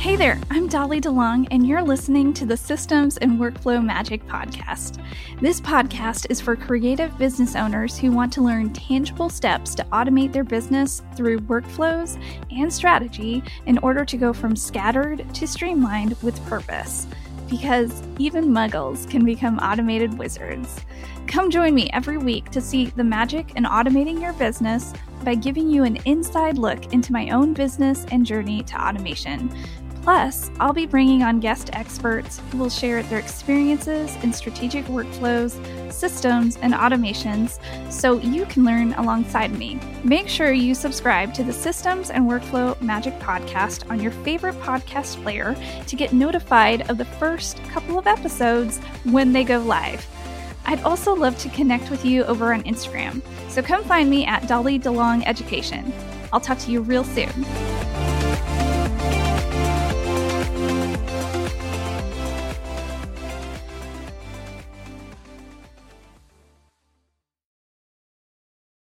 Hey there, I'm Dolly DeLong, and you're listening to the Systems and Workflow Magic podcast. This podcast is for creative business owners who want to learn tangible steps to automate their business through workflows and strategy in order to go from scattered to streamlined with purpose. Because even muggles can become automated wizards. Come join me every week to see the magic in automating your business by giving you an inside look into my own business and journey to automation. Plus, I'll be bringing on guest experts who will share their experiences in strategic workflows, systems, and automations so you can learn alongside me. Make sure you subscribe to the Systems and Workflow Magic podcast on your favorite podcast player to get notified of the first couple of episodes when they go live. I'd also love to connect with you over on Instagram, so come find me at Dolly DeLong Education. I'll talk to you real soon.